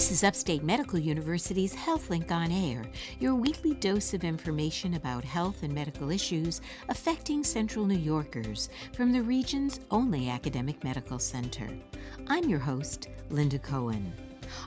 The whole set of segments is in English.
This is Upstate Medical University's HealthLink on Air, your weekly dose of information about health and medical issues affecting Central New Yorkers from the region's only academic medical center. I'm your host, Linda Cohen.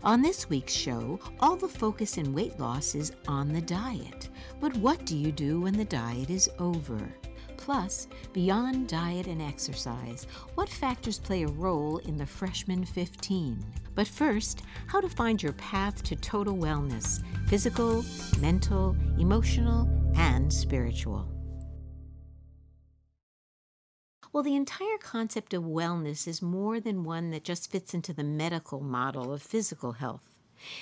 On this week's show, all the focus in weight loss is on the diet. But what do you do when the diet is over? Plus, beyond diet and exercise, what factors play a role in the freshman 15? But first, how to find your path to total wellness physical, mental, emotional, and spiritual. Well, the entire concept of wellness is more than one that just fits into the medical model of physical health.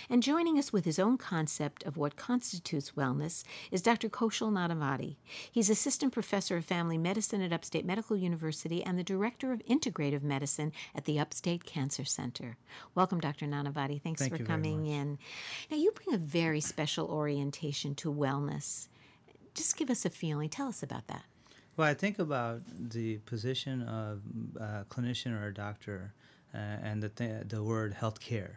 And joining us with his own concept of what constitutes wellness is Dr. Kaushal Nanavati. He's assistant professor of family medicine at Upstate Medical University and the director of integrative medicine at the Upstate Cancer Center. Welcome, Dr. Nanavati. Thanks Thank for coming in. Now, you bring a very special orientation to wellness. Just give us a feeling. Tell us about that. Well, I think about the position of a clinician or a doctor uh, and the, th- the word healthcare.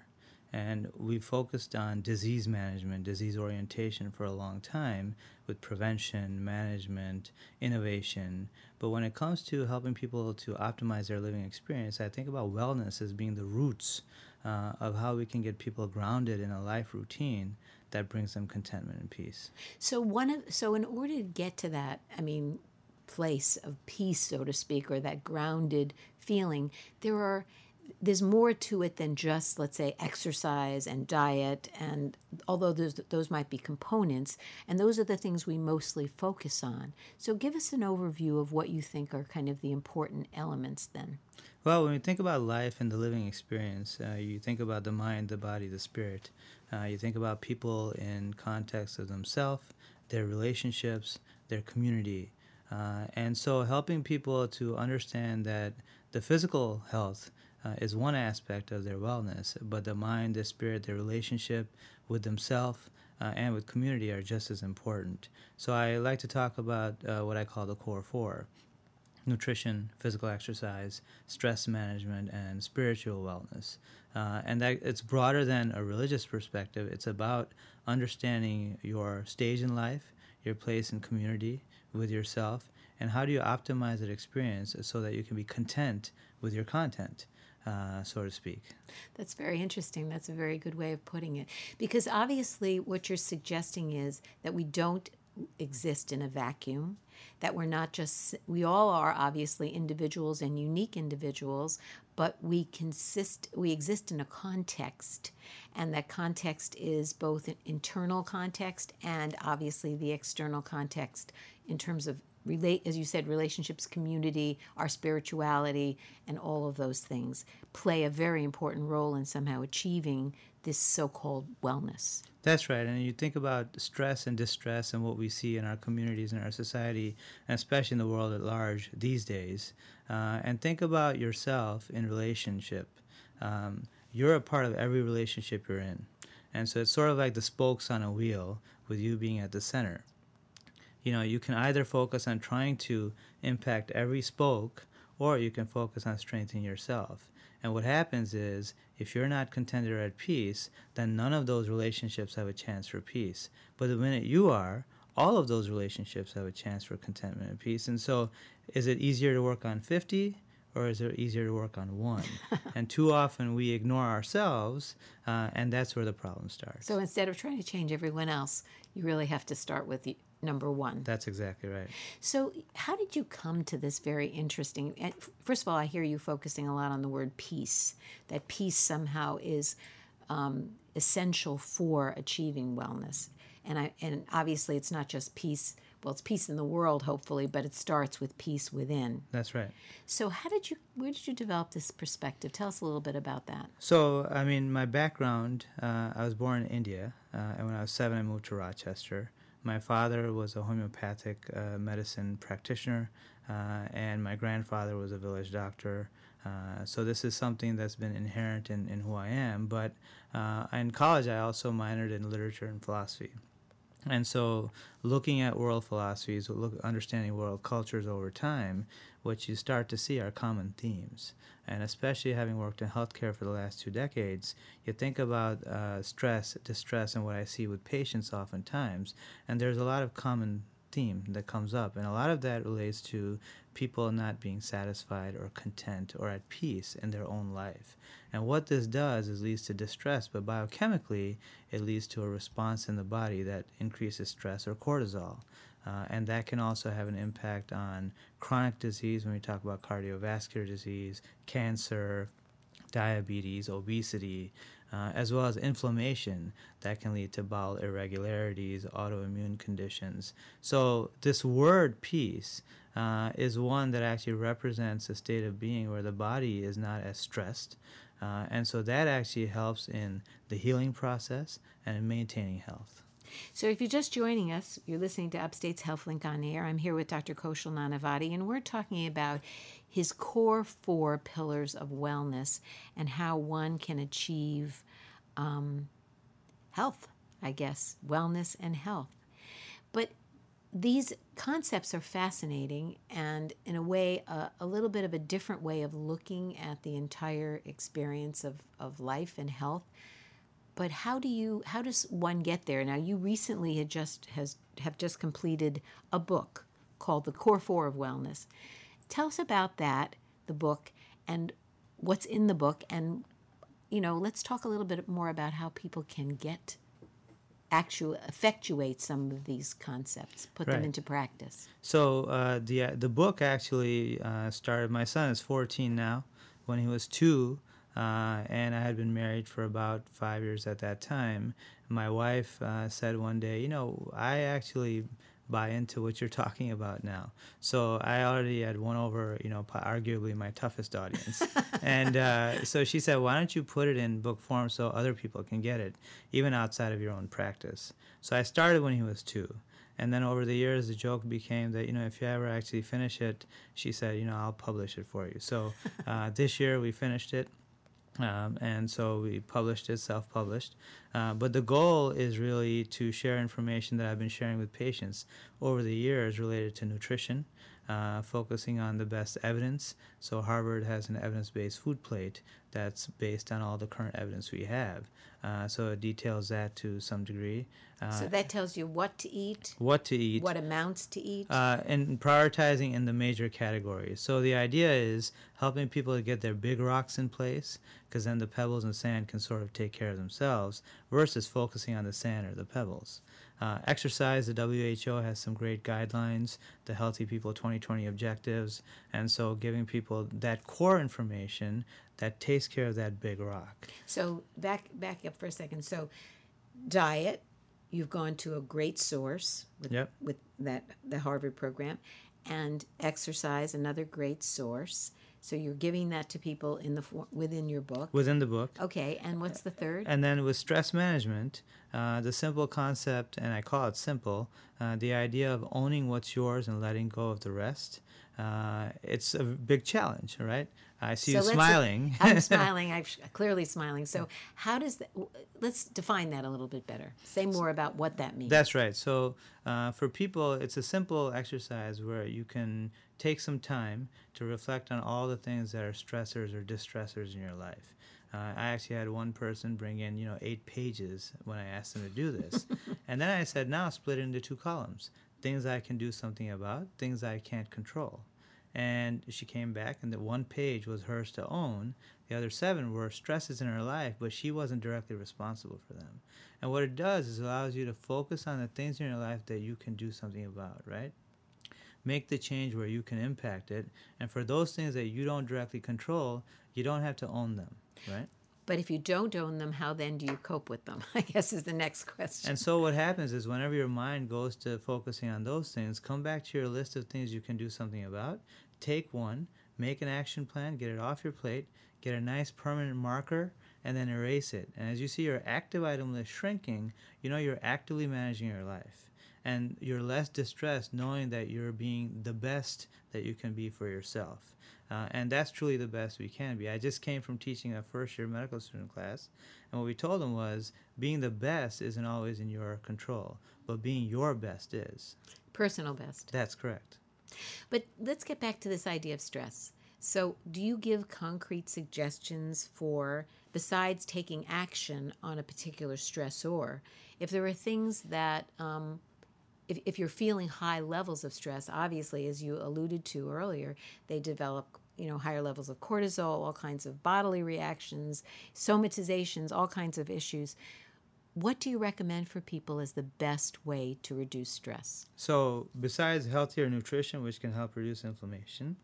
And we focused on disease management, disease orientation for a long time with prevention, management, innovation. But when it comes to helping people to optimize their living experience, I think about wellness as being the roots uh, of how we can get people grounded in a life routine that brings them contentment and peace. So one of so in order to get to that, I mean, place of peace, so to speak, or that grounded feeling, there are there's more to it than just let's say exercise and diet and although those those might be components and those are the things we mostly focus on so give us an overview of what you think are kind of the important elements then Well, when you think about life and the living experience, uh, you think about the mind, the body, the spirit. Uh, you think about people in context of themselves, their relationships, their community. Uh, and so helping people to understand that the physical health uh, is one aspect of their wellness, but the mind, the spirit, their relationship with themselves uh, and with community are just as important. So I like to talk about uh, what I call the core four nutrition, physical exercise, stress management, and spiritual wellness. Uh, and that it's broader than a religious perspective. It's about understanding your stage in life, your place in community with yourself, and how do you optimize that experience so that you can be content with your content. Uh, so to speak. That's very interesting. That's a very good way of putting it. Because obviously, what you're suggesting is that we don't exist in a vacuum, that we're not just, we all are obviously individuals and unique individuals, but we consist, we exist in a context. And that context is both an internal context and obviously the external context in terms of relate as you said relationships community our spirituality and all of those things play a very important role in somehow achieving this so-called wellness That's right. And you think about stress and distress and what we see in our communities and our society, and especially in the world at large these days. Uh, and think about yourself in relationship. Um, you're a part of every relationship you're in. And so it's sort of like the spokes on a wheel with you being at the center. You know, you can either focus on trying to impact every spoke or you can focus on strengthening yourself. And what happens is, if you're not contented or at peace, then none of those relationships have a chance for peace. But the minute you are, all of those relationships have a chance for contentment and peace. And so, is it easier to work on 50 or is it easier to work on one? and too often we ignore ourselves, uh, and that's where the problem starts. so instead of trying to change everyone else you really have to start with the number one that's exactly right. So, how did you come to this very interesting? First of all, I hear you focusing a lot on the word peace. That peace somehow is um, essential for achieving wellness, and I and obviously it's not just peace. Well, it's peace in the world, hopefully, but it starts with peace within. That's right. So, how did you? Where did you develop this perspective? Tell us a little bit about that. So, I mean, my background, uh, I was born in India, uh, and when I was seven, I moved to Rochester. My father was a homeopathic uh, medicine practitioner, uh, and my grandfather was a village doctor. Uh, so, this is something that's been inherent in, in who I am. But uh, in college, I also minored in literature and philosophy. And so, looking at world philosophies, look, understanding world cultures over time, what you start to see are common themes. And especially having worked in healthcare for the last two decades, you think about uh, stress, distress, and what I see with patients oftentimes. And there's a lot of common theme that comes up. And a lot of that relates to people not being satisfied or content or at peace in their own life. And what this does is leads to distress, but biochemically, it leads to a response in the body that increases stress or cortisol. Uh, and that can also have an impact on chronic disease when we talk about cardiovascular disease, cancer, diabetes, obesity, uh, as well as inflammation that can lead to bowel irregularities, autoimmune conditions. So, this word peace uh, is one that actually represents a state of being where the body is not as stressed. Uh, and so that actually helps in the healing process and in maintaining health. So, if you're just joining us, you're listening to Upstate's HealthLink on Air. I'm here with Dr. Kaushal Nanavati, and we're talking about his core four pillars of wellness and how one can achieve um, health, I guess, wellness and health. But these concepts are fascinating and, in a way, a little bit of a different way of looking at the entire experience of, of life and health. But how do you how does one get there? Now you recently had just has have just completed a book called The Core Four of Wellness. Tell us about that, the book, and what's in the book, and you know, let's talk a little bit more about how people can get actually effectuate some of these concepts, put right. them into practice. So uh, the uh, the book actually uh, started. My son is 14 now. When he was two, uh, and I had been married for about five years at that time. My wife uh, said one day, "You know, I actually." Buy into what you're talking about now. So I already had won over, you know, arguably my toughest audience. and uh, so she said, why don't you put it in book form so other people can get it, even outside of your own practice? So I started when he was two. And then over the years, the joke became that, you know, if you ever actually finish it, she said, you know, I'll publish it for you. So uh, this year we finished it. Um, and so we published it, self published. Uh, but the goal is really to share information that I've been sharing with patients over the years related to nutrition, uh, focusing on the best evidence. So Harvard has an evidence based food plate that's based on all the current evidence we have. Uh, so it details that to some degree. Uh, so that tells you what to eat, what to eat, what amounts to eat, uh, and prioritizing in the major categories. So the idea is helping people to get their big rocks in place, because then the pebbles and sand can sort of take care of themselves, versus focusing on the sand or the pebbles. Uh, exercise, the WHO has some great guidelines, the Healthy People 2020 objectives, and so giving people that core information that takes care of that big rock. So back back up for a second. So diet, you've gone to a great source with, yep. with that the Harvard program, and exercise, another great source. So you're giving that to people in the within your book. Within the book. Okay, and what's the third? And then with stress management, uh, the simple concept, and I call it simple, uh, the idea of owning what's yours and letting go of the rest. Uh, it's a big challenge, right? I see so you smiling. I'm smiling. I'm clearly smiling. So, how does that? Let's define that a little bit better. Say more about what that means. That's right. So, uh, for people, it's a simple exercise where you can take some time to reflect on all the things that are stressors or distressors in your life. Uh, I actually had one person bring in, you know, eight pages when I asked them to do this, and then I said, now split it into two columns: things I can do something about, things I can't control. And she came back, and the one page was hers to own. The other seven were stresses in her life, but she wasn't directly responsible for them. And what it does is allows you to focus on the things in your life that you can do something about, right? Make the change where you can impact it. And for those things that you don't directly control, you don't have to own them, right? But if you don't own them, how then do you cope with them? I guess is the next question. And so what happens is whenever your mind goes to focusing on those things, come back to your list of things you can do something about take one, make an action plan, get it off your plate, get a nice permanent marker, and then erase it. And as you see your active item list shrinking, you know you're actively managing your life. And you're less distressed knowing that you're being the best that you can be for yourself. Uh, and that's truly the best we can be. I just came from teaching a first year medical student class, and what we told them was being the best isn't always in your control, but being your best is. Personal best. That's correct. But let's get back to this idea of stress. So, do you give concrete suggestions for, besides taking action on a particular stressor, if there are things that, um, if, if you're feeling high levels of stress, obviously, as you alluded to earlier, they develop you know higher levels of cortisol all kinds of bodily reactions somatizations all kinds of issues. What do you recommend for people as the best way to reduce stress? So besides healthier nutrition which can help reduce inflammation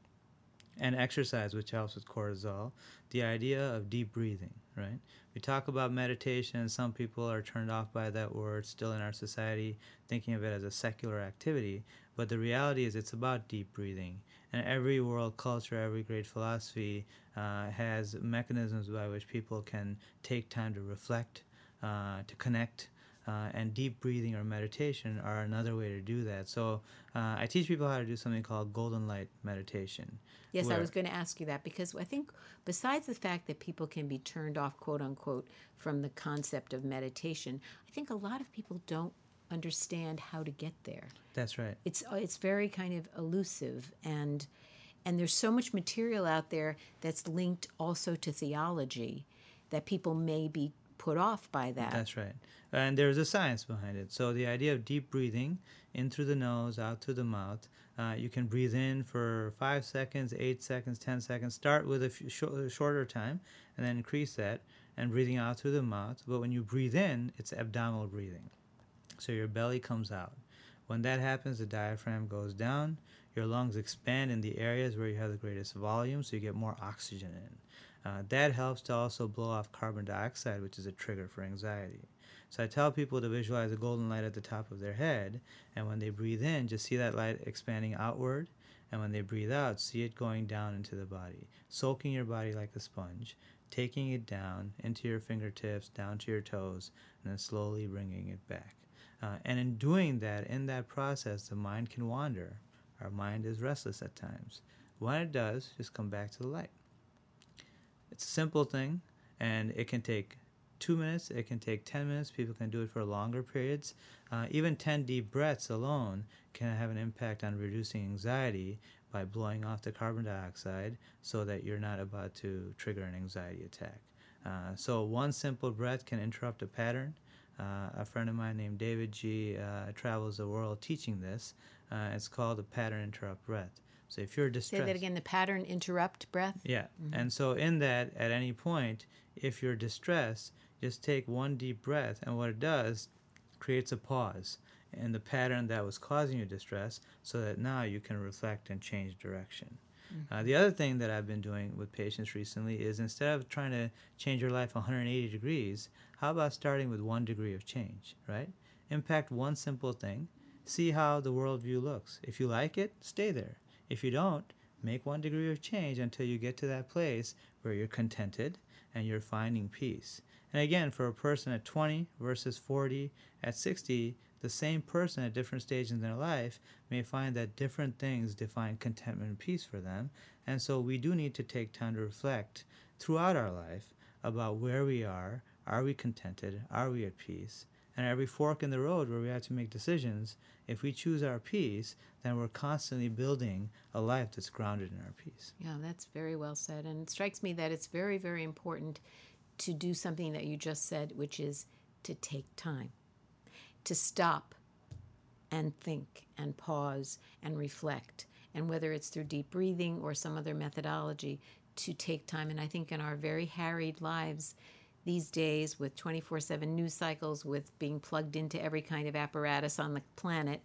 and exercise, which helps with cortisol, the idea of deep breathing, right? We talk about meditation, some people are turned off by that word still in our society, thinking of it as a secular activity. But the reality is, it's about deep breathing. And every world culture, every great philosophy uh, has mechanisms by which people can take time to reflect, uh, to connect, uh, and deep breathing or meditation are another way to do that. So uh, I teach people how to do something called golden light meditation. Yes, I was going to ask you that because I think besides the fact that people can be turned off, quote unquote, from the concept of meditation, I think a lot of people don't understand how to get there. That's right. It's it's very kind of elusive and and there's so much material out there that's linked also to theology that people may be put off by that. That's right. And there's a science behind it. So the idea of deep breathing in through the nose, out through the mouth. Uh, you can breathe in for five seconds, eight seconds, ten seconds. Start with a sh- shorter time, and then increase that. And breathing out through the mouth. But when you breathe in, it's abdominal breathing. So your belly comes out. When that happens, the diaphragm goes down. Your lungs expand in the areas where you have the greatest volume, so you get more oxygen in. Uh, that helps to also blow off carbon dioxide, which is a trigger for anxiety. So I tell people to visualize a golden light at the top of their head, and when they breathe in, just see that light expanding outward, and when they breathe out, see it going down into the body, soaking your body like a sponge, taking it down into your fingertips, down to your toes, and then slowly bringing it back. Uh, and in doing that, in that process, the mind can wander. Our mind is restless at times. When it does, just come back to the light. It's a simple thing, and it can take two minutes, it can take 10 minutes. People can do it for longer periods. Uh, even 10 deep breaths alone can have an impact on reducing anxiety by blowing off the carbon dioxide so that you're not about to trigger an anxiety attack. Uh, so, one simple breath can interrupt a pattern. Uh, a friend of mine named David G. Uh, travels the world teaching this. Uh, it's called the pattern interrupt breath. So if you're distressed, say that again. The pattern interrupt breath. Yeah, mm-hmm. and so in that, at any point, if you're distressed, just take one deep breath, and what it does, creates a pause in the pattern that was causing you distress, so that now you can reflect and change direction. Mm-hmm. Uh, the other thing that I've been doing with patients recently is instead of trying to change your life 180 degrees, how about starting with one degree of change, right? Impact one simple thing, see how the worldview looks. If you like it, stay there. If you don't, make one degree of change until you get to that place where you're contented and you're finding peace. And again, for a person at 20 versus 40, at 60, the same person at different stages in their life may find that different things define contentment and peace for them. And so we do need to take time to reflect throughout our life about where we are. Are we contented? Are we at peace? And every fork in the road where we have to make decisions, if we choose our peace, then we're constantly building a life that's grounded in our peace. Yeah, that's very well said. And it strikes me that it's very, very important to do something that you just said, which is to take time, to stop and think and pause and reflect. And whether it's through deep breathing or some other methodology, to take time. And I think in our very harried lives, these days with 24 7 news cycles, with being plugged into every kind of apparatus on the planet,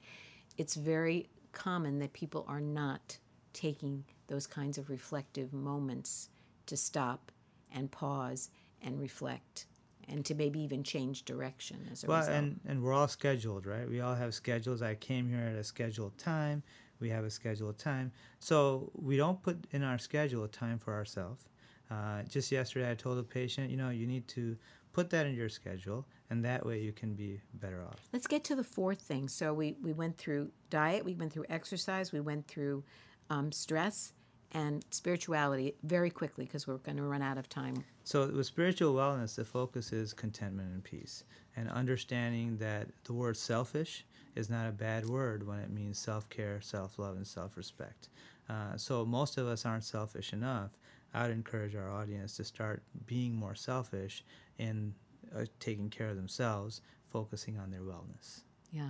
it's very common that people are not taking those kinds of reflective moments to stop and pause and reflect and to maybe even change direction as a well, result. and and we're all scheduled, right? We all have schedules. I came here at a scheduled time. We have a scheduled time, so we don't put in our schedule a time for ourselves. Uh, just yesterday, I told a patient, you know, you need to put that in your schedule, and that way you can be better off. Let's get to the fourth thing. So we, we went through diet, we went through exercise, we went through um, stress and spirituality very quickly because we're going to run out of time. So, with spiritual wellness, the focus is contentment and peace, and understanding that the word selfish is not a bad word when it means self care, self love, and self respect. Uh, so, most of us aren't selfish enough. I would encourage our audience to start being more selfish in uh, taking care of themselves, focusing on their wellness. Yeah.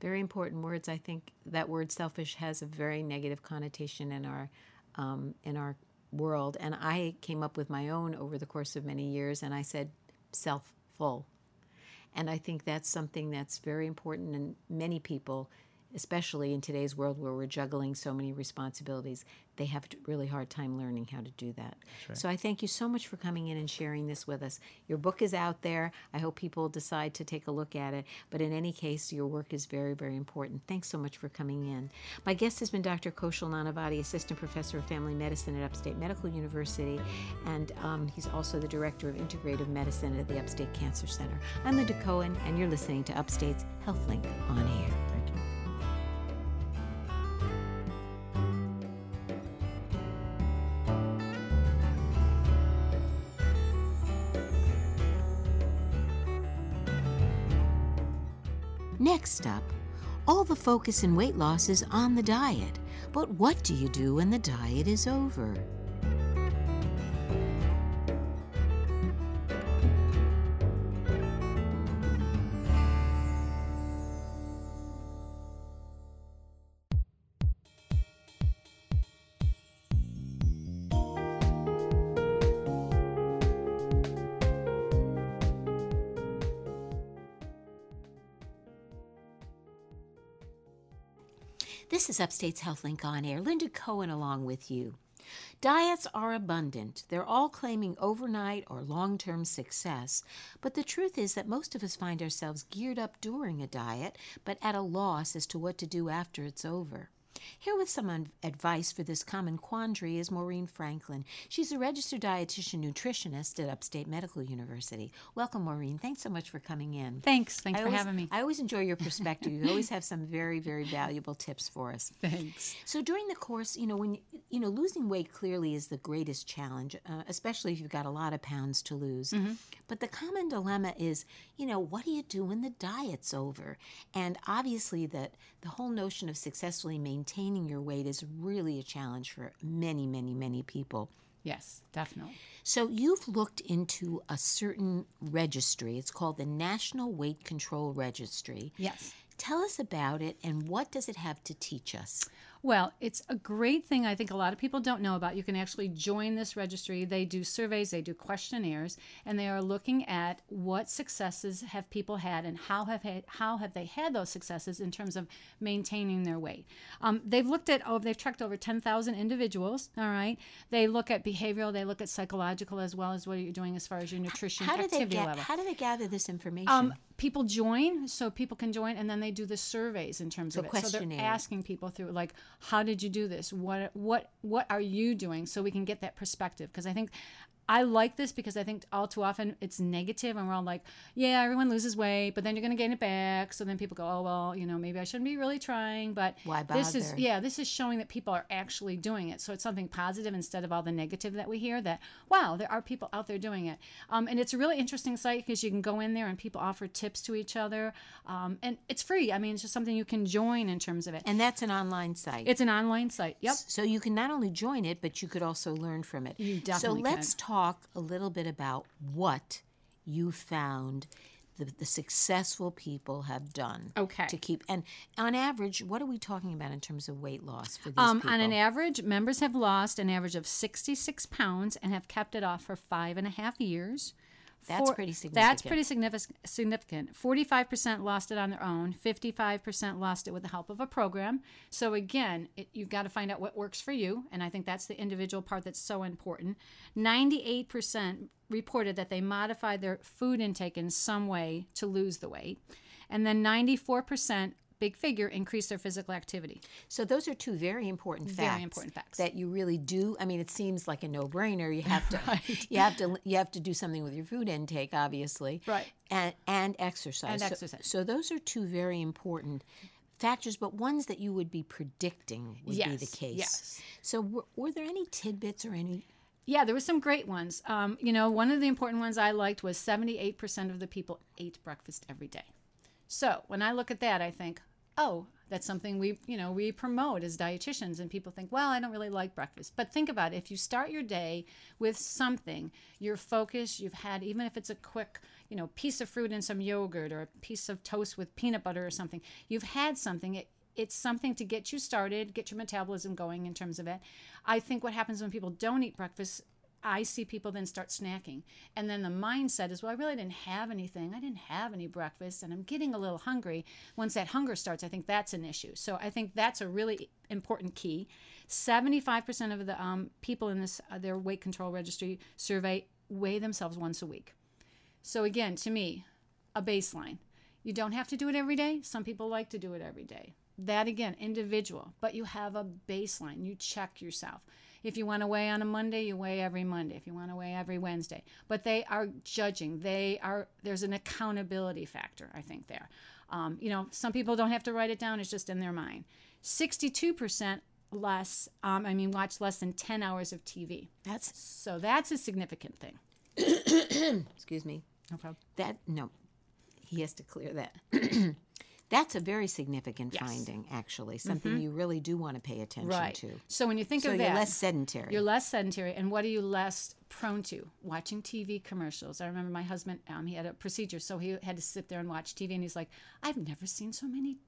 Very important words. I think that word selfish has a very negative connotation in our um, in our world, and I came up with my own over the course of many years, and I said self-full, and I think that's something that's very important, and many people especially in today's world where we're juggling so many responsibilities, they have a really hard time learning how to do that. Right. So I thank you so much for coming in and sharing this with us. Your book is out there. I hope people decide to take a look at it. But in any case, your work is very, very important. Thanks so much for coming in. My guest has been Dr. Kaushal Nanavati, Assistant Professor of Family Medicine at Upstate Medical University, and um, he's also the Director of Integrative Medicine at the Upstate Cancer Center. I'm Linda Cohen, and you're listening to Upstate's HealthLink on Air. Up, all the focus in weight loss is on the diet. But what do you do when the diet is over? Is Upstate's HealthLink on Air. Linda Cohen along with you. Diets are abundant. They're all claiming overnight or long term success. But the truth is that most of us find ourselves geared up during a diet, but at a loss as to what to do after it's over. Here with some advice for this common quandary is Maureen Franklin. She's a registered dietitian nutritionist at Upstate Medical University. Welcome, Maureen. Thanks so much for coming in. Thanks. Thanks I for always, having me. I always enjoy your perspective. you always have some very, very valuable tips for us. Thanks. So during the course, you know, when you know, losing weight clearly is the greatest challenge, uh, especially if you've got a lot of pounds to lose. Mm-hmm. But the common dilemma is, you know, what do you do when the diet's over? And obviously, that the whole notion of successfully maintaining your weight is really a challenge for many, many, many people. Yes, definitely. So you've looked into a certain registry. It's called the National Weight Control Registry. Yes. Tell us about it and what does it have to teach us? Well, it's a great thing I think a lot of people don't know about. You can actually join this registry. They do surveys, they do questionnaires, and they are looking at what successes have people had and how have had, how have they had those successes in terms of maintaining their weight. Um, they've looked at oh they've tracked over 10,000 individuals, all right? They look at behavioral, they look at psychological as well as what you're doing as far as your nutrition how, how activity do they get, level. How do they gather this information? Um, people join so people can join and then they do the surveys in terms so of it. So they're asking people through like how did you do this? What what what are you doing? So we can get that perspective. Because i think I like this because I think all too often it's negative and we're all like, yeah, everyone loses weight, but then you're going to gain it back. So then people go, oh, well, you know, maybe I shouldn't be really trying. But Why bother? this is, yeah, this is showing that people are actually doing it. So it's something positive instead of all the negative that we hear that, wow, there are people out there doing it. Um, and it's a really interesting site because you can go in there and people offer tips to each other. Um, and it's free. I mean, it's just something you can join in terms of it. And that's an online site. It's an online site. Yep. So you can not only join it, but you could also learn from it. You definitely So let's can. talk talk a little bit about what you found the, the successful people have done okay. to keep and on average what are we talking about in terms of weight loss for these um, people on an average members have lost an average of 66 pounds and have kept it off for five and a half years that's For- pretty significant That's pretty significant. Significant. Forty-five percent lost it on their own. Fifty-five percent lost it with the help of a program. So again, it, you've got to find out what works for you, and I think that's the individual part that's so important. Ninety-eight percent reported that they modified their food intake in some way to lose the weight, and then ninety-four percent big figure increase their physical activity. So those are two very important facts. Very important facts. that you really do. I mean, it seems like a no-brainer. You have to, you have to, you have to do something with your food intake, obviously, Right. And and exercise. And So- exercise. So, those are two very important factors, but ones that you would be predicting would be the case. yes. So, were, were there any tidbits or any? Yeah, there were some great ones. Um, you know, one of the important ones I liked was 78% of the people ate breakfast every day. So when I look at that, I think, oh, that's something we, you know, we promote as dietitians, and people think, well, I don't really like breakfast. But think about it: if you start your day with something, you're focused. You've had, even if it's a quick, you know, piece of fruit and some yogurt, or a piece of toast with peanut butter or something. You've had something. It, it's something to get you started, get your metabolism going in terms of it. I think what happens when people don't eat breakfast I see people then start snacking. And then the mindset is, well, I really didn't have anything. I didn't have any breakfast and I'm getting a little hungry. Once that hunger starts, I think that's an issue. So I think that's a really important key. 75% of the um, people in this uh, their weight control registry survey weigh themselves once a week. So again, to me, a baseline. You don't have to do it every day. Some people like to do it every day. That again, individual, but you have a baseline. You check yourself. If you want to weigh on a Monday, you weigh every Monday. If you want to weigh every Wednesday, but they are judging. They are there's an accountability factor. I think there. Um, you know, some people don't have to write it down. It's just in their mind. Sixty-two percent less. Um, I mean, watch less than ten hours of TV. That's So that's a significant thing. excuse me. No problem. That no, he has to clear that. That's a very significant Yes. finding, actually. Something you really do want to pay attention Right. to. So when you think So of that, you're less sedentary. You're less sedentary, and what are you less prone to? Watching TV commercials. I remember my husband; um, he had a procedure, so he had to sit there and watch TV, and he's like, "I've never seen so many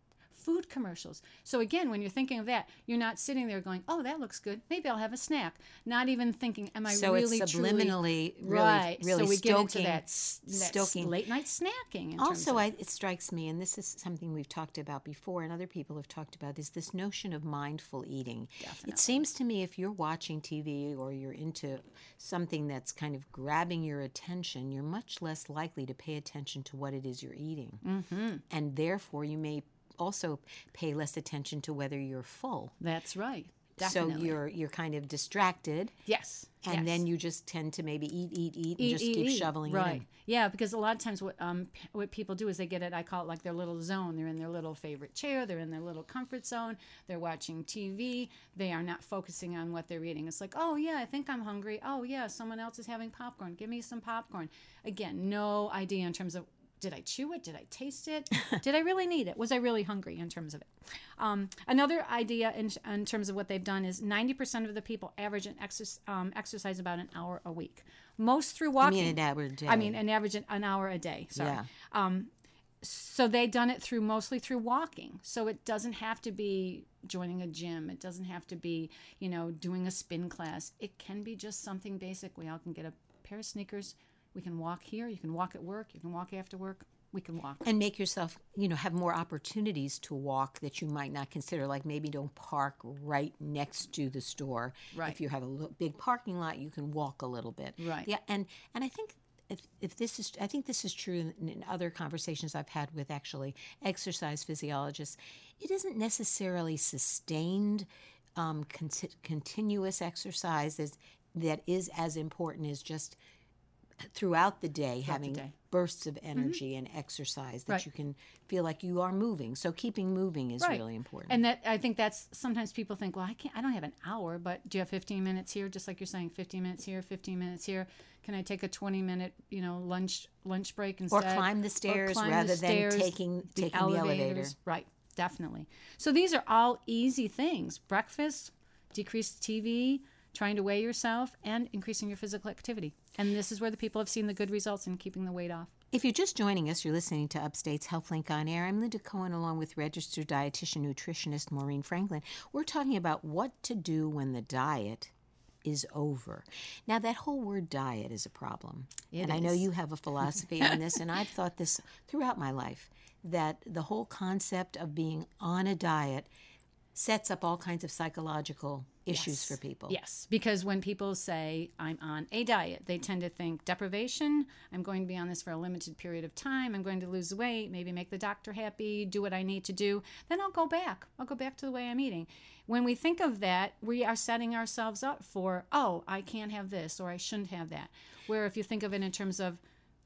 food commercials." So again, when you're thinking of that, you're not sitting there going, "Oh, that looks good. Maybe I'll have a snack." Not even thinking, "Am I so really it's truly-" really, right?" really so we stoking, get into that, stoking. late night snacking. In terms Also, I, it strikes me, and this is something we've talked about before, and other people have talked about, is this notion of mindful eating. It seems to me if you're watching TV or you're into something that's kind of grabbing your attention, you're much less likely to pay attention to what it is you're eating. Mm-hmm. And therefore, you may also pay less attention to whether you're full. that's right. Definitely. So you're you're kind of distracted, yes, and yes. then you just tend to maybe eat, eat, eat, and eat, just eat, keep eat. shoveling it right. in. Yeah, because a lot of times what um what people do is they get it. I call it like their little zone. They're in their little favorite chair. They're in their little comfort zone. They're watching TV. They are not focusing on what they're eating. It's like, oh yeah, I think I'm hungry. Oh yeah, someone else is having popcorn. Give me some popcorn. Again, no idea in terms of. Did I chew it? Did I taste it? Did I really need it? Was I really hungry in terms of it? Um, another idea in, in terms of what they've done is 90% of the people average an exercise, um, exercise about an hour a week. Most through I walking. mean, an average day. I mean, an average an hour a day. Sorry. Yeah. Um, so they done it through mostly through walking. So it doesn't have to be joining a gym. It doesn't have to be, you know, doing a spin class. It can be just something basic. We all can get a pair of sneakers. We can walk here. You can walk at work. You can walk after work. We can walk. and make yourself you know have more opportunities to walk that you might not consider like maybe don't park right next to the store Right. if you have a big parking lot you can walk a little bit Right. yeah and and i think if, if this is i think this is true in, in other conversations i've had with actually exercise physiologists it isn't necessarily sustained um, conti- continuous exercise as, that is as important as just throughout the day having day. bursts of mm-hmm. energy and exercise that Right. you can feel like you are moving. So keeping moving is Right. really important. And that I think that's sometimes people think, well, I can't, I don't have an hour, but do you have 15 minutes here? Just like you're saying, 15 minutes here, 15 minutes here. Can I take a 20 minute, you know, lunch lunch break instead or climb the stairs climb the rather than stairs, taking taking the elevator. Right, definitely. So these are all easy things: breakfast, decreased TV, trying to weigh yourself, and increasing your physical activity. And this is where the people have seen the good results in keeping the weight off. If you're just joining us, you're listening to Upstate's HealthLink on Air. I'm Linda Cohen, along with registered dietitian nutritionist Maureen Franklin. We're talking about what to do when the diet is over. Now, that whole word diet is a problem. and I know you have a philosophy on this, and I've thought this throughout my life that the whole concept of being on a diet sets up all kinds of psychological issues Yes. for people. Yes, because when people say I'm on a diet, they tend to think deprivation. I'm going to be on this for a limited period of time. I'm going to lose weight, maybe make the doctor happy, do what I need to do. Then I'll go back. I'll go back to the way I'm eating. When we think of that, we are setting ourselves up for, oh, I can't have this or I shouldn't have that. Where if you think of it in terms of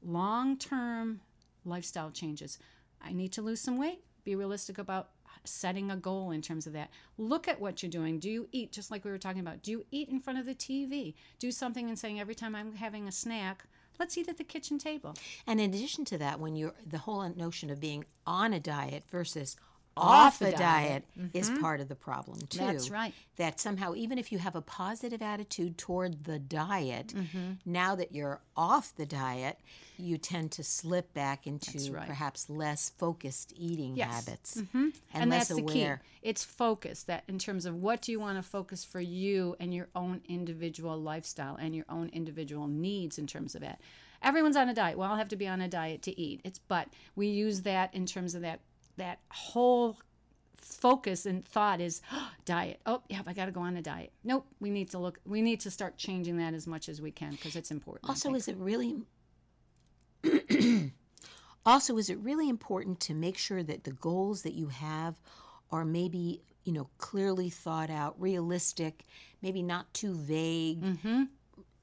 long term lifestyle changes, I need to lose some weight, be realistic about setting a goal in terms of that. Look at what you're doing. Do you eat, just like we were talking about, do you eat in front of the TV? Do something and saying, every time I'm having a snack, let's eat at the kitchen table. And in addition to that, when you're the whole notion of being on a diet versus Off a a diet. diet, is part of the problem too. That's right. That somehow, even if you have a positive attitude toward the diet, Mm-hmm. now that you're off the diet, you tend to slip back into right. perhaps less focused eating Yes. habits and, and, less that's aware. the key. It's focus that in terms of what do you want to focus for you and your own individual lifestyle and your own individual needs in terms of that. Everyone's on a diet. Well, I'll have to be on a diet to eat. It's but we use that in terms of that that whole focus and thought is diet. Oh, yeah, I got to go on a diet. Nope, we need to look we need to start changing that as much as we can because it's important. Also, is it really also is it really important to make sure that the goals that you have are maybe you know clearly thought out, realistic, maybe not too vague. Mm-hmm.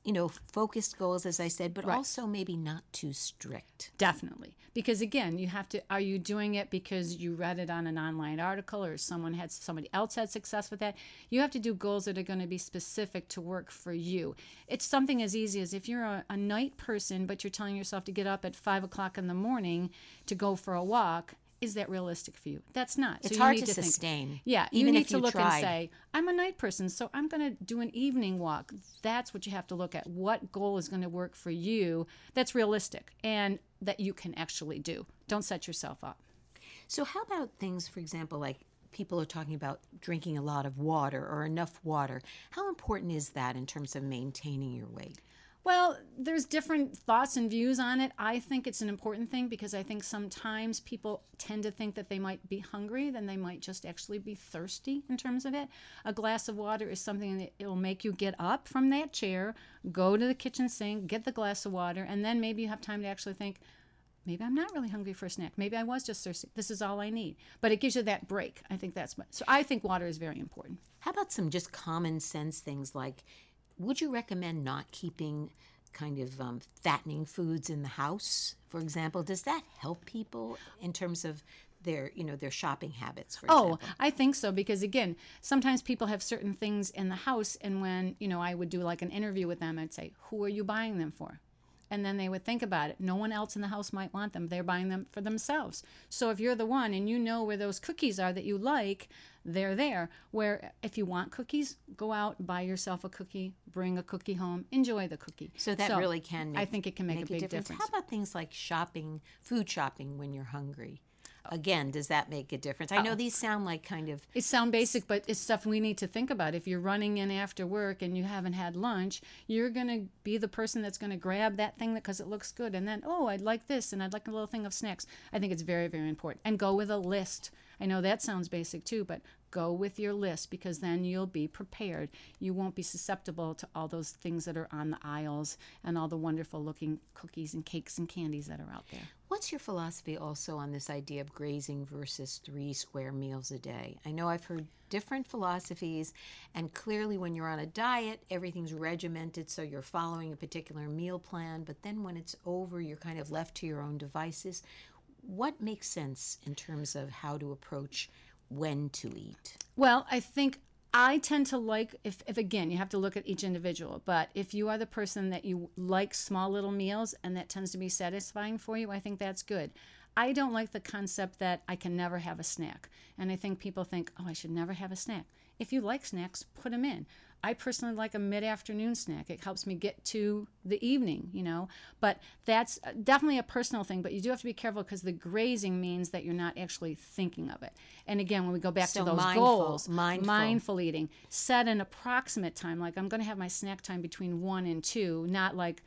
You know, focused goals, as I said, but Right. also maybe not too strict. Definitely. Because again, you have to are you doing it because you read it on an online article or someone had somebody else had success with that? You have to do goals that are going to be specific to work for you. It's something as easy as if you're a, a night person but you're telling yourself to get up at five o'clock in the morning to go for a walk. Is that realistic for you? That's not. It's you hard need to think- sustain, yeah, even you need if to you look tried. and say, I'm a night person, so I'm going to do an evening walk. That's what you have to look at. What goal is going to work for you that's realistic and that you can actually do. Don't set yourself up. So, how about things, for example, like people are talking about drinking a lot of water or enough water? How important is that in terms of maintaining your weight? Well, there's different thoughts and views on it. I think it's an important thing because I think sometimes people tend to think that they might be hungry, then they might just actually be thirsty in terms of it. A glass of water is something that it'll make you get up from that chair, go to the kitchen sink, get the glass of water, and then maybe you have time to actually think, maybe I'm not really hungry for a snack. Maybe I was just thirsty. This is all I need. But it gives you that break. I think that's what. So I think water is very important. How about some just common sense things like would you recommend not keeping kind of um, fattening foods in the house, for example? Does that help people in terms of their, you know, their shopping habits, for Oh, example? I think so because again, sometimes people have certain things in the house, and when you know I would do like an interview with them, I'd say, "Who are you buying them for?" And then they would think about it. No one else in the house might want them. They're buying them for themselves. So if you're the one and you know where those cookies are that you like, they're there. Where if you want cookies, go out, buy yourself a cookie, bring a cookie home, enjoy the cookie. So that really can make, I think it can make, a big difference. How about things like shopping, food shopping when you're hungry? Again, does that make a difference? I know oh. these sound like kind of It sound basic, but it's stuff we need to think about. If you're running in after work and you haven't had lunch, you're going to be the person that's going to grab that thing because it looks good. And then, oh, I'd like this and I'd like a little thing of snacks. I think it's very, very important. And go with a list. I know that sounds basic too, but go with your list because then you'll be prepared. You won't be susceptible to all those things that are on the aisles and all the wonderful looking cookies and cakes and candies that are out there. What's your philosophy also on this idea of grazing versus three square meals a day? I know I've heard different philosophies, and clearly, when you're on a diet, everything's regimented, so you're following a particular meal plan, but then when it's over, you're kind of left to your own devices. What makes sense in terms of how to approach when to eat? Well, I think I tend to like if, if again you have to look at each individual, but if you are the person that you like small little meals and that tends to be satisfying for you, I think that's good. I don't like the concept that I can never have a snack. And I think people think, "Oh, I should never have a snack." If you like snacks, put them in. I personally like a mid-afternoon snack. It helps me get to the evening, you know. But that's uh, definitely a personal thing. But you do have to be careful because the grazing means that you're not actually thinking of it. And again, when we go back So to those mindful, goals, mindful. mindful eating, set an approximate time. Like I'm going to have my snack time between one and two, not like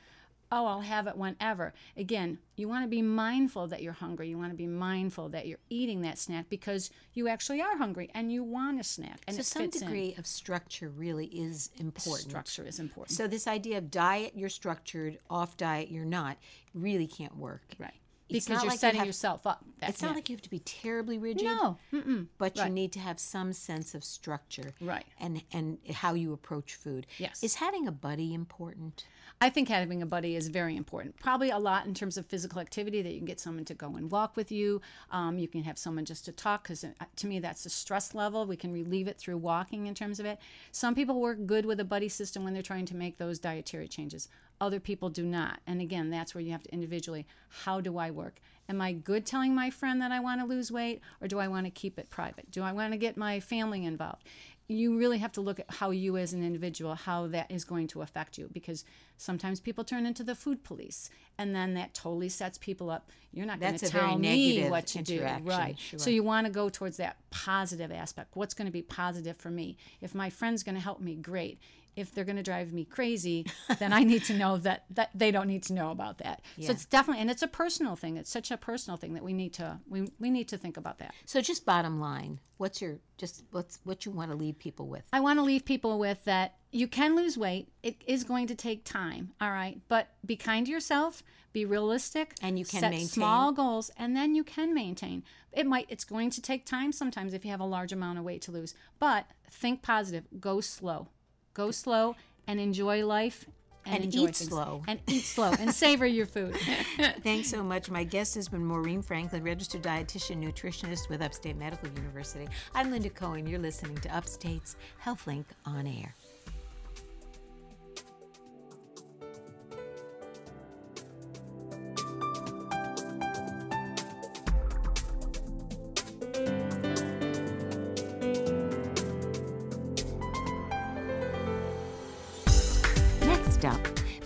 oh, I'll have it whenever. Again, you want to be mindful that you're hungry. You want to be mindful that you're eating that snack because you actually are hungry and you want a snack. And so some degree of structure really is important. Structure is important. So this idea of diet, you're structured, off diet, you're not, really can't work. right. Because you're like you setting have- yourself up. It's not like you have to be terribly rigid. No. Mm-mm. But you need to have some sense of structure. Right. And and how you approach food. Yes. Is having a buddy important? I think having a buddy is very important. Probably a lot in terms of physical activity that you can get someone to go and walk with you. Um, you can have someone just to talk because to me that's a stress level. We can relieve it through walking in terms of it. Some people work good with a buddy system when they're trying to make those dietary changes. Other people do not. And again, that's where you have to individually, how do I work? Am I good telling my friend that I want to lose weight or do I want to keep it private? Do I want to get my family involved? you really have to look at how you as an individual how that is going to affect you because sometimes people turn into the food police and then that totally sets people up you're not going to tell me what to do right sure. so you want to go towards that positive aspect what's going to be positive for me if my friend's going to help me great if they're going to drive me crazy then i need to know that that they don't need to know about that Yeah. so it's definitely and it's a personal thing it's such a personal thing that we need to we, we need to think about that So just bottom line, what's your just what's what you want to leave people with? I want to leave people with that you can lose weight. It is going to take time, all right? But be kind to yourself, be realistic, And you can set maintain. small goals and then you can maintain. It might it's going to take time sometimes if you have a large amount of weight to lose. But think positive, go slow. Go slow and enjoy life and, And eat things. slow. And eat slow and savor your food. Thanks so much. My guest has been Maureen Franklin, registered dietitian nutritionist with Upstate Medical University. I'm Linda Cohen. You're listening to Upstate's HealthLink on air.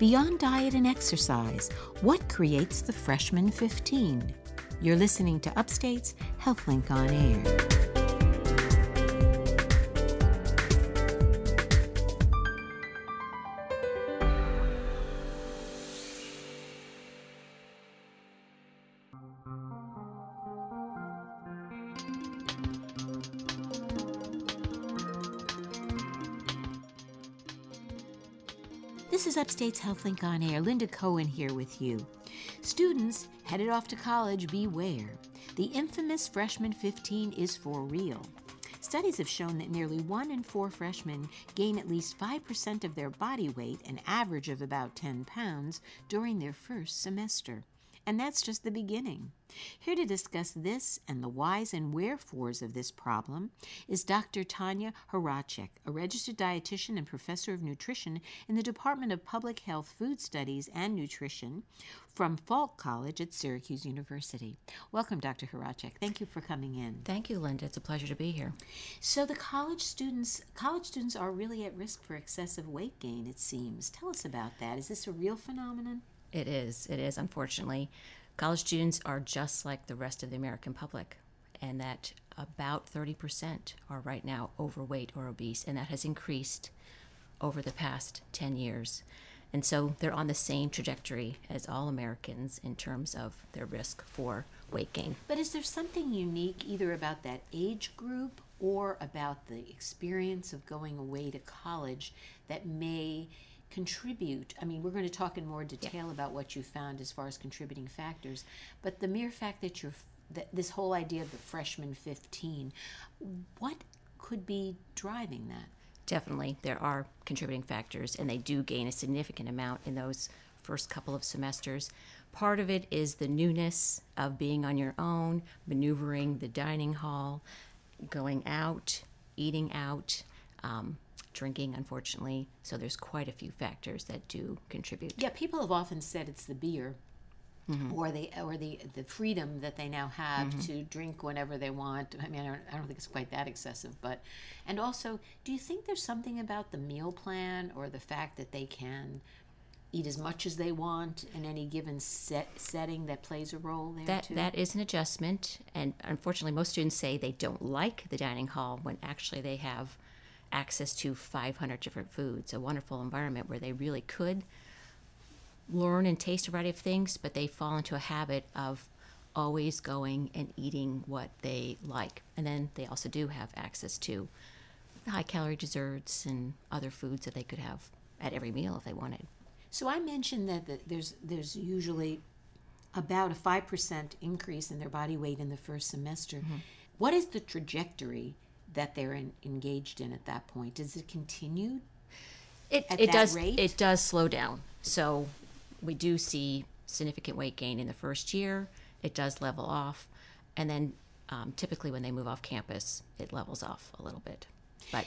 Beyond diet and exercise, what creates the freshman 15? You're listening to Upstate's HealthLink on air. Is HealthLink on Air. Linda Cohen here with you. Students headed off to college, beware. The infamous freshman 15 is for real. Studies have shown that nearly one in four freshmen gain at least 5% of their body weight, an average of about 10 pounds, during their first semester. And that's just the beginning. Here to discuss this and the whys and wherefores of this problem is Dr. Tanya Horacek, a registered dietitian and professor of nutrition in the Department of Public Health, Food Studies, and Nutrition from Falk College at Syracuse University. Welcome, Dr. Horacek. Thank you for coming in. Thank you, Linda. It's a pleasure to be here. So the college students, college students are really at risk for excessive weight gain. It seems. Tell us about that. Is this a real phenomenon? It is. It is, unfortunately. College students are just like the rest of the American public, and that about 30% are right now overweight or obese, and that has increased over the past 10 years. And so they're on the same trajectory as all Americans in terms of their risk for weight gain. But is there something unique either about that age group or about the experience of going away to college that may contribute? I mean, we're going to talk in more detail about what you found as far as contributing factors, but the mere fact that you're that this whole idea of the freshman 15, what could be driving that? Definitely, there are contributing factors, and they do gain a significant amount in those first couple of semesters. Part of it is the newness of being on your own, maneuvering the dining hall, going out, eating out, um, drinking, unfortunately. So there's quite a few factors that do contribute. Yeah, people have often said it's the beer. Mm-hmm. Or the or the the freedom that they now have mm-hmm. to drink whenever they want. I mean, I don't, I don't think it's quite that excessive, but and also, do you think there's something about the meal plan or the fact that they can eat as much as they want in any given set setting that plays a role there That too? that is an adjustment, and unfortunately, most students say they don't like the dining hall when actually they have access to 500 different foods, a wonderful environment where they really could learn and taste a variety of things, but they fall into a habit of always going and eating what they like. And then they also do have access to high calorie desserts and other foods that they could have at every meal if they wanted. So I mentioned that the, there's there's usually about a five percent increase in their body weight in the first semester. Mm-hmm. What is the trajectory that they're in, engaged in at that point? Does it continue? It, At it does rate? it does slow down. So we do see significant weight gain in the first year. It does level off, and then um, typically when they move off campus, it levels off a little bit. But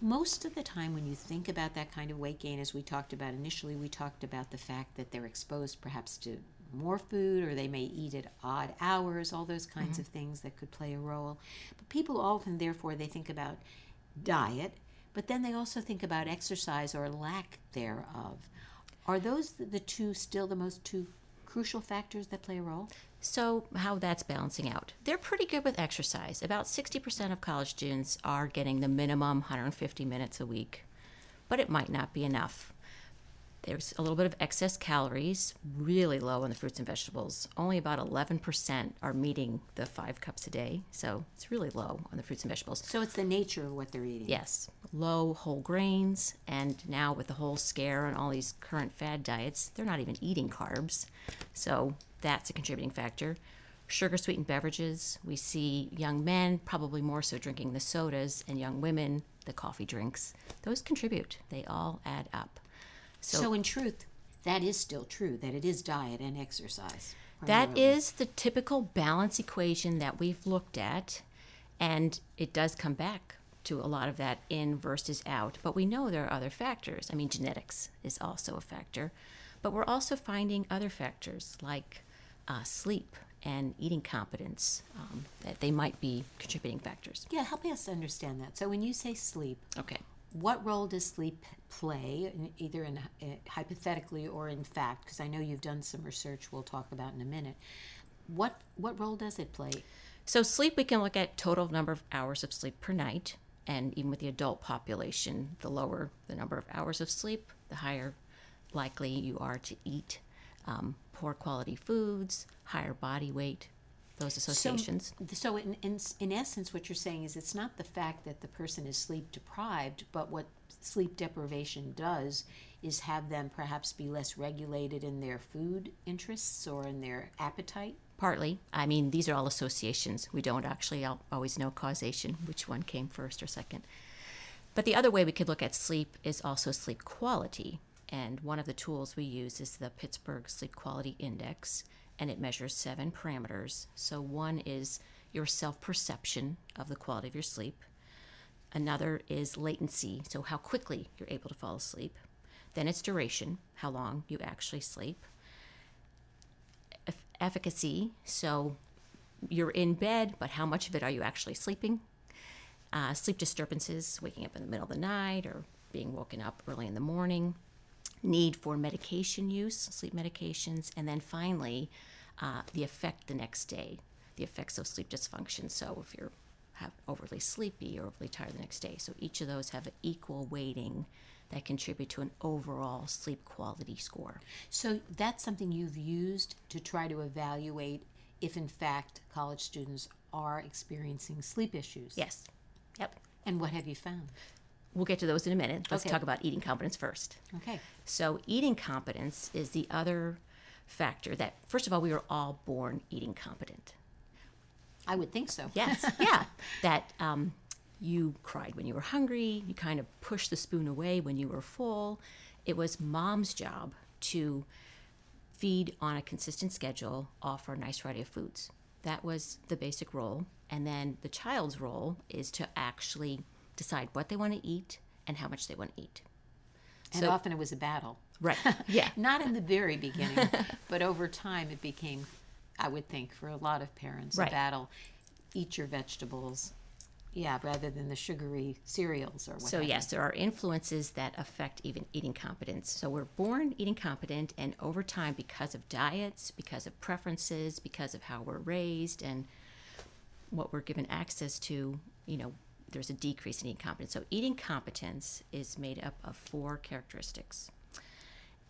Most of the time, when you think about that kind of weight gain, as we talked about initially, we talked about the fact that they're exposed perhaps to more food or they may eat at odd hours, all those kinds mm-hmm. of things that could play a role. But people often, therefore, they think about diet, but then they also think about exercise or lack thereof. Are those the the two still the most two crucial factors that play a role? So, how that's balancing out. They're pretty good with exercise. About 60% of college students are getting the minimum 150 minutes a week, but it might not be enough. There's a little bit of excess calories, really low on the fruits and vegetables. Only about 11% are meeting the five cups a day, so it's really low on the fruits and vegetables. So it's the nature of what they're eating. Yes, low whole grains, and now with the whole scare and all these current fad diets, they're not even eating carbs. So that's a contributing factor. Sugar sweetened beverages, we see young men probably more so drinking the sodas, and young women the coffee drinks. Those contribute, they all add up. So, in truth, that is still true that it is diet and exercise. That primarily. is the typical balance equation that we've looked at, and it does come back to a lot of that in versus out. But we know there are other factors. I mean, genetics is also a factor, but we're also finding other factors like uh, sleep and eating competence um, that they might be contributing factors. Yeah, help us understand that. So when you say sleep, Okay. What role does sleep play, in, either in uh, hypothetically or in fact? Because I know you've done some research. We'll talk about in a minute. What what role does it play? So sleep, we can look at total number of hours of sleep per night, and even with the adult population, the lower the number of hours of sleep, the higher likely you are to eat um, poor quality foods, higher body weight, those associations. So, so in, in in essence, what you're saying is it's not the fact that the person is sleep deprived, but what sleep deprivation does is have them perhaps be less regulated in their food interests or in their appetite. Partly. I mean, these are all associations. We don't actually always know causation, which one came first or second. But the other way we could look at sleep is also sleep quality. And one of the tools we use is the Pittsburgh Sleep Quality Index, and it measures seven parameters. So, one is your self perception of the quality of your sleep, another is latency, so how quickly you're able to fall asleep. Then it's duration, how long you actually sleep eff- efficacy. So you're in bed, but how much of it are you actually sleeping? Uh, sleep disturbances, waking up in the middle of the night or being woken up early in the morning. Need for medication use, sleep medications. And then finally, uh, the effect the next day, the effects of sleep dysfunction. So if you're have overly sleepy or overly tired the next day. So each of those have an equal weighting that contribute to an overall sleep quality score. So that's something you've used to try to evaluate if, in fact, college students are experiencing sleep issues. Yes. Yep. And what have you found? We'll get to those in a minute. Let's Okay. talk about eating competence first. Okay. So, eating competence is the other factor that, first of all, we are all born eating competent. I would think so. Yes, yeah. That um, you cried when you were hungry, you kind of pushed the spoon away when you were full. It was mom's job to feed on a consistent schedule, offer a nice variety of foods. That was the basic role. And then the child's role is to actually decide what they want to eat and how much they want to eat. And So- often it was a battle. Right. Yeah. Not in the very beginning, but over time it became, I would think, for a lot of parents, Right. a battle. Eat your vegetables, yeah, rather than the sugary cereals or what. So yes, there are influences that affect even eating competence. So we're born eating competent, and over time, because of diets, because of preferences, because of how we're raised, and what we're given access to, you know, there's a decrease in eating competence. So eating competence is made up of four characteristics,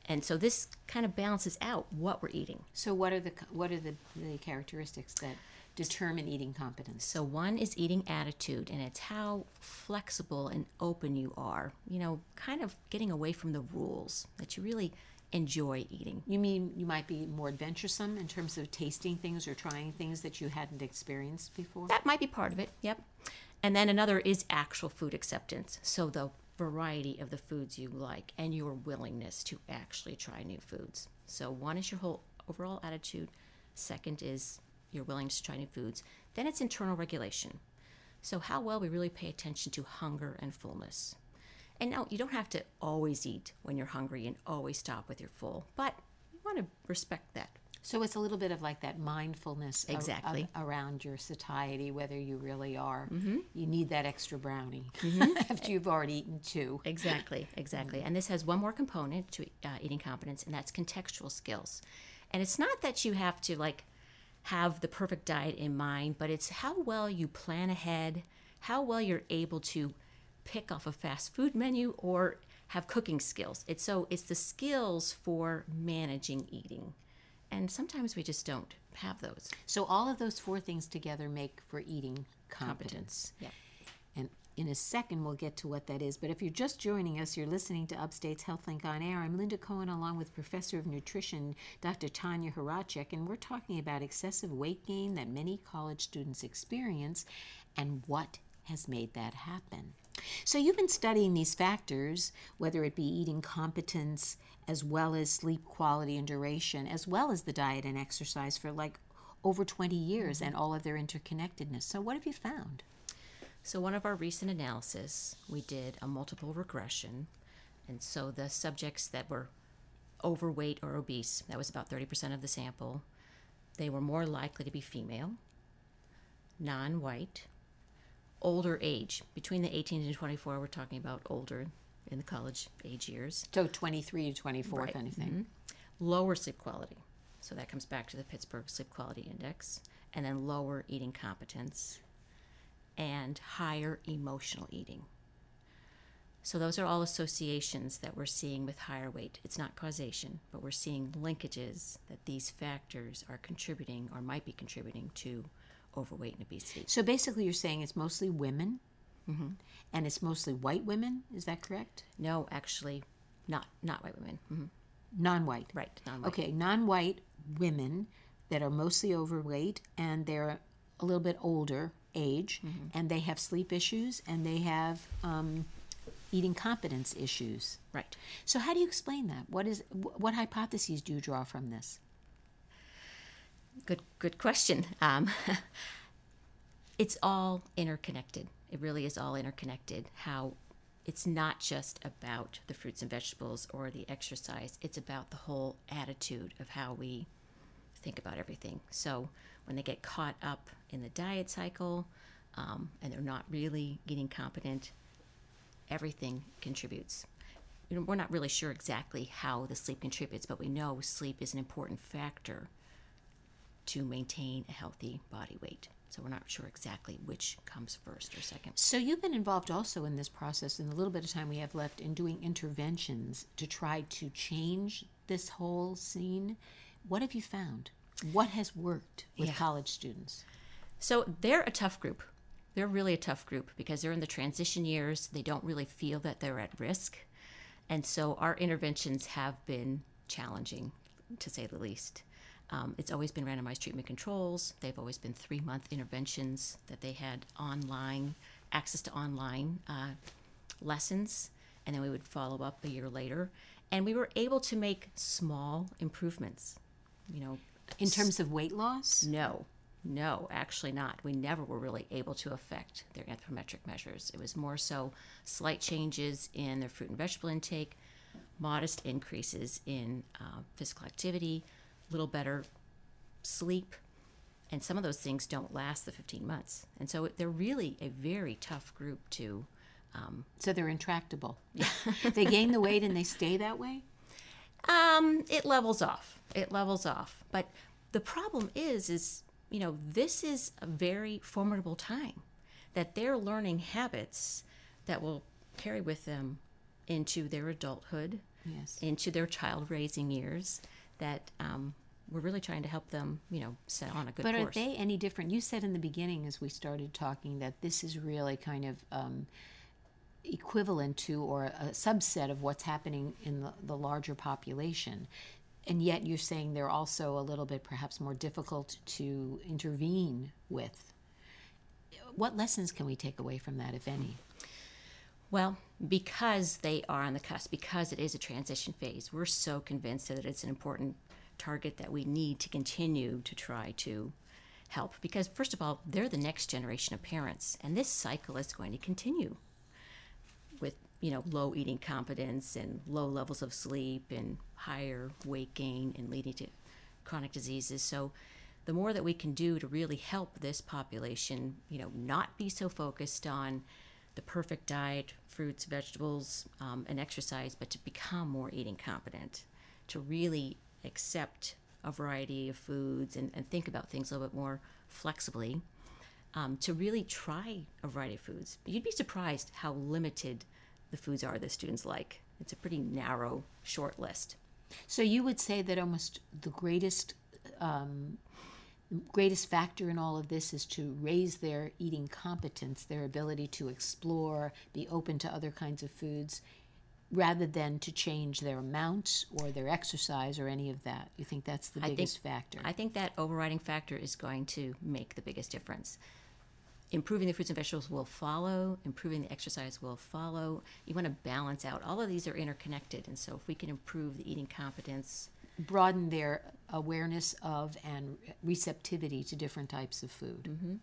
And so this kind of balances out what we're eating. So what are the what are the, the characteristics that determine eating competence? So one is eating attitude, and it's how flexible and open you are. You know, kind of getting away from the rules that you really enjoy eating. You mean you might be more adventuresome in terms of tasting things or trying things that you hadn't experienced before? That might be part of it. Yep. And then another is actual food acceptance. So the variety of the foods you like and your willingness to actually try new foods. So one is your whole overall attitude. Second is your willingness to try new foods. Then it's internal regulation. So how well we really pay attention to hunger and fullness. And now you don't have to always eat when you're hungry and always stop with your full, but you want to respect that. So it's a little bit of like that mindfulness Exactly. of- around your satiety, whether you really are. Mm-hmm. You need that extra brownie after you've already eaten two. Exactly, exactly. And this has one more component to uh, eating competence, and that's contextual skills. And it's not that you have to like have the perfect diet in mind, but it's how well you plan ahead, how well you're able to pick off a fast food menu or have cooking skills. It's so it's the skills for managing eating. And sometimes we just don't have those. So all of those four things together make for eating competence. Yeah. And in a second, we'll get to what that is. But if you're just joining us, you're listening to Upstate's HealthLink on Air. I'm Linda Cohen, along with Professor of Nutrition, Dr. Tanya Horacek, and we're talking about excessive weight gain that many college students experience and what has made that happen. So, you've been studying these factors, whether it be eating competence, as well as sleep quality and duration, as well as the diet and exercise for like over 20 years mm-hmm. and all of their interconnectedness. So, what have you found? So, one of our recent analysis, we did a multiple regression. And so the subjects that were overweight or obese, that was about 30% of the sample, they were more likely to be female, non white, older age. Between the 18 and 24, we're talking about older in the college age years. So 23 to 24 Right. kind of thing. Mm-hmm. Lower sleep quality. So that comes back to the Pittsburgh Sleep Quality Index. And then lower eating competence and higher emotional eating. So those are all associations that we're seeing with higher weight. It's not causation, but we're seeing linkages that these factors are contributing or might be contributing to overweight and obesity. So basically, you're saying it's mostly women, and it's mostly white women. Is that correct? No, actually, not not white women. hmm Non-white. Right, non-white. Okay, non-white women that are mostly overweight and they're a little bit older age, and they have sleep issues and they have um, eating competence issues. Right. So how do you explain that? What is what hypotheses do you draw from this? Good, good question. Um, it's all interconnected. It really is all interconnected. How it's not just about the fruits and vegetables or the exercise. It's about the whole attitude of how we think about everything. So when they get caught up in the diet cycle um, and they're not really getting competent, everything contributes. You know, we're not really sure exactly how the sleep contributes, but we know sleep is an important factor to maintain a healthy body weight. So we're not sure exactly which comes first or second. So you've been involved also in this process in the little bit of time we have left in doing interventions to try to change this whole scene. What have you found? What has worked with Yeah. college students? So they're a tough group. They're really a tough group because they're in the transition years. They don't really feel that they're at risk. And so our interventions have been challenging, to say the least. Um, it's always been randomized treatment controls. They've always been three month interventions that they had online, access to online uh, lessons, and then we would follow up a year later. And we were able to make small improvements. You know, In terms of weight loss? no, no, actually not. We never were really able to affect their anthropometric measures. It was more so slight changes in their fruit and vegetable intake, modest increases in uh, physical activity, little better sleep, and some of those things don't last the 15 months. And so they're really a very tough group to. So they're intractable. they gain the weight and they stay that way? Um, it levels off. It levels off. But the problem is, is you know, this is a very formidable time that they're learning habits that will carry with them into their adulthood. Yes. into their child raising years that um, we're really trying to help them, you know, set on a good But course. are they any different? You said in the beginning, as we started talking, that this is really kind of um, equivalent to or a subset of what's happening in the, the larger population. And yet you're saying they're also a little bit perhaps more difficult to intervene with. What lessons can we take away from that, if any? Well, because they are on the cusp, because it is a transition phase, we're so convinced that it's an important target that we need to continue to try to help. Because, first of all, they're the next generation of parents, and this cycle is going to continue with you know low eating competence and low levels of sleep and higher weight gain and leading to chronic diseases. So the more that we can do to really help this population, you know, not be so focused on the perfect diet, fruits, vegetables, um, and exercise, but to become more eating competent, to really accept a variety of foods and, and think about things a little bit more flexibly, um, to really try a variety of foods. You'd be surprised how limited the foods are that students like. It's a pretty narrow, short list. So you would say that almost the greatest um, greatest factor in all of this is to raise their eating competence, their ability to explore, be open to other kinds of foods, rather than to change their amounts or their exercise or any of that. You think that's the I think- biggest factor? I think that overriding factor is going to make the biggest difference. Improving the fruits and vegetables will follow, improving the exercise will follow. You want to balance out. All of these are interconnected. And so, if we can improve the eating competence, Broaden their awareness of and receptivity to different types of food. Mm-hmm.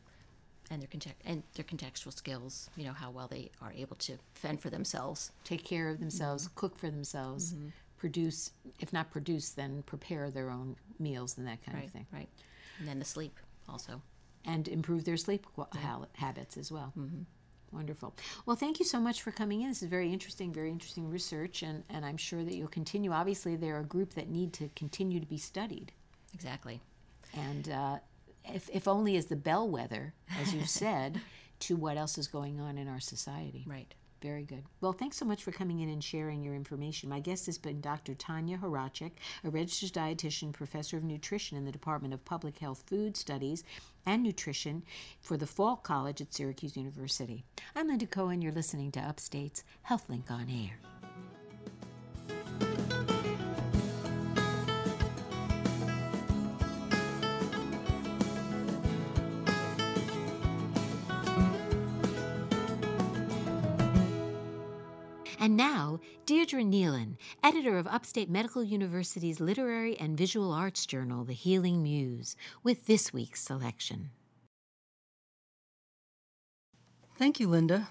And their, context, and their contextual skills, you know, how well they are able to fend for themselves. Take care of themselves, cook for themselves, produce, if not produce, then prepare their own meals and that kind Right, of thing. right. And then the sleep also. and improve their sleep hal- habits as well. Mm-hmm. Wonderful. Well, thank you so much for coming in. This is very interesting, very interesting research, and, and I'm sure that you'll continue. Obviously, they're a group that need to continue to be studied, Exactly. and uh, if, if only as the bellwether, as you said, to what else is going on in our society. Right. Very good. Well, thanks so much for coming in and sharing your information. My guest has been Dr. Tanya Horacek, a registered dietitian, professor of nutrition in the Department of Public Health Food Studies and Nutrition for the Falk College at Syracuse University. I'm Linda Cohen. You're listening to Upstate's HealthLink on Air. And now, Deirdre Neilen, editor of Upstate Medical University's literary and visual arts journal, The Healing Muse, with this week's selection. Thank you, Linda.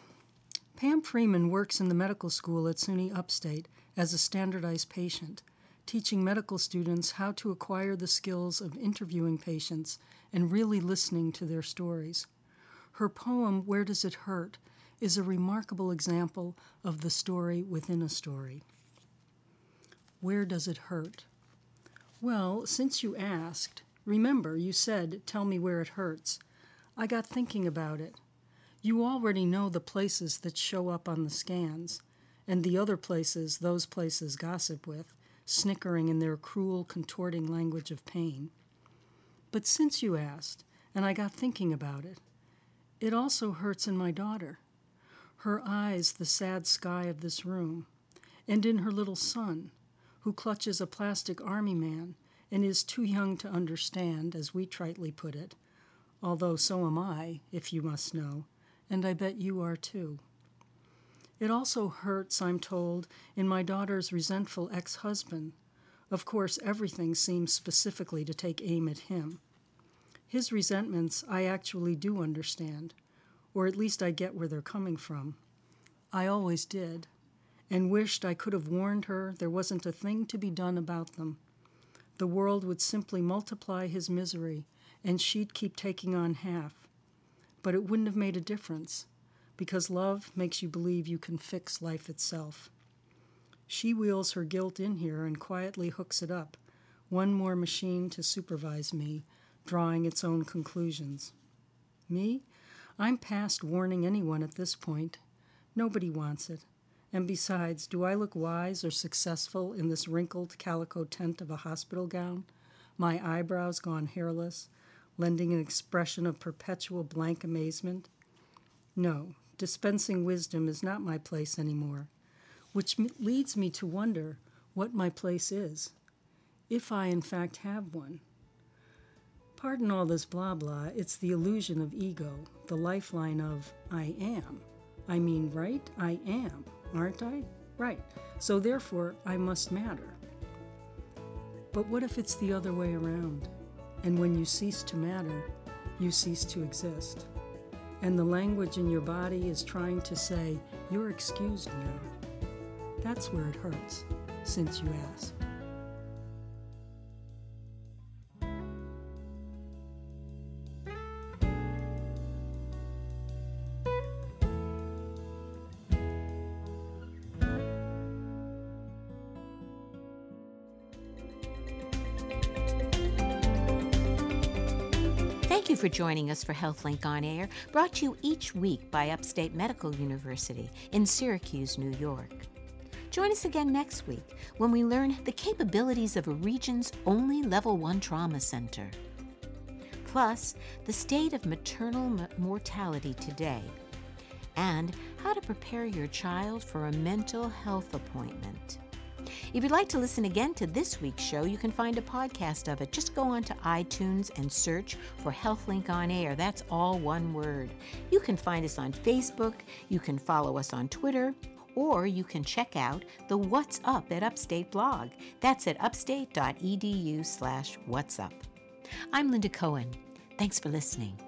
Pam Freeman works in the medical school at SUNY Upstate as a standardized patient, teaching medical students how to acquire the skills of interviewing patients and really listening to their stories. Her poem, Where Does It Hurt? Is a remarkable example of the story within a story. Where does it hurt? Well, since you asked, remember you said, Tell me where it hurts. I got thinking about it. You already know the places that show up on the scans, and the other places those places gossip with, snickering in their cruel, contorting language of pain. But since you asked, and I got thinking about it, it also hurts in my daughter. Her eyes, the sad sky of this room, and in her little son, who clutches a plastic army man and is too young to understand, as we tritely put it, although so am I, if you must know, and I bet you are too. It also hurts, I'm told, in my daughter's resentful ex husband. Of course, everything seems specifically to take aim at him. His resentments I actually do understand, or at least I get where they're coming from. I always did, and wished I could have warned her there wasn't a thing to be done about them. The world would simply multiply his misery, and she'd keep taking on half. But it wouldn't have made a difference, because love makes you believe you can fix life itself. She wheels her guilt in here and quietly hooks it up, one more machine to supervise me, drawing its own conclusions. Me? I'm past warning anyone at this point. Nobody wants it, And besides, do I look wise or successful in this wrinkled calico tent of a hospital gown, my eyebrows gone hairless, lending an expression of perpetual blank amazement? No, dispensing wisdom is not my place anymore, which leads me to wonder what my place is, if I in fact have one. Pardon all this blah blah, it's the illusion of ego, the lifeline of I am. I mean, right? I am, aren't I? Right. So therefore, I must matter. But what if it's the other way around? And when you cease to matter, you cease to exist. And the language in your body is trying to say, You're excused now. That's where it hurts, since you ask. For joining us for HealthLink on Air, brought to you each week by Upstate Medical University in Syracuse, New York. Join us again next week when we learn the capabilities of a region's only Level 1 trauma center. Plus, the state of maternal mortality today, and how to prepare your child for a mental health appointment. If you'd like to listen again to this week's show, you can find a podcast of it. Just go onto iTunes and search for HealthLink on Air. That's all one word. You can find us on Facebook, you can follow us on Twitter, or you can check out the What's Up at Upstate blog. That's at upstate.edu slash what's up. I'm Linda Cohen. Thanks for listening.